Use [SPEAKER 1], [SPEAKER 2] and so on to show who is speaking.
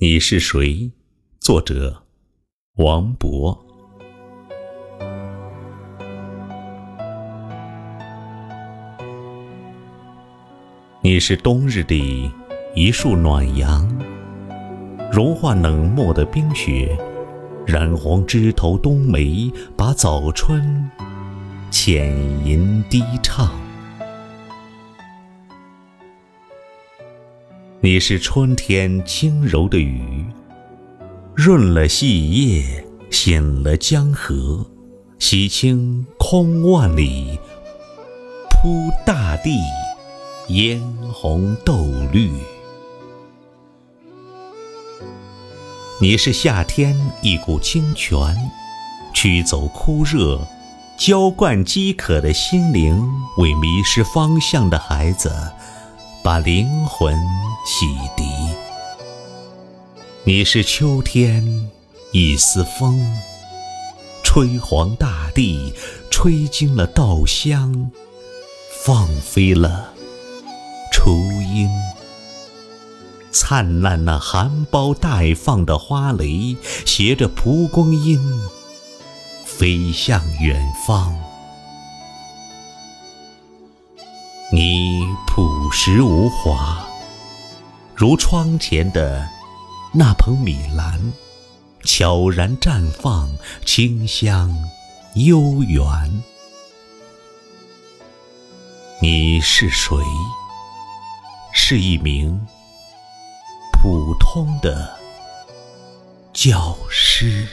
[SPEAKER 1] 你是谁？作者：王勃。你是冬日里一束暖阳，融化冷漠的冰雪，染红枝头冬梅，把早春浅吟低唱。你是春天轻柔的雨，润了细叶，醒了江河，洗清空万里，铺大地嫣红豆绿。你是夏天一股清泉，驱走枯热，浇灌饥渴的心灵，为迷失方向的孩子。把灵魂洗涤。你是秋天一丝风，吹黄大地，吹惊了稻香，放飞了雏鹰。灿烂那含苞待放的花蕾，携着蒲公英，飞向远方。你朴实无华，如窗前的那盆米兰，悄然绽放，清香悠远。你是谁？是一名普通的教师。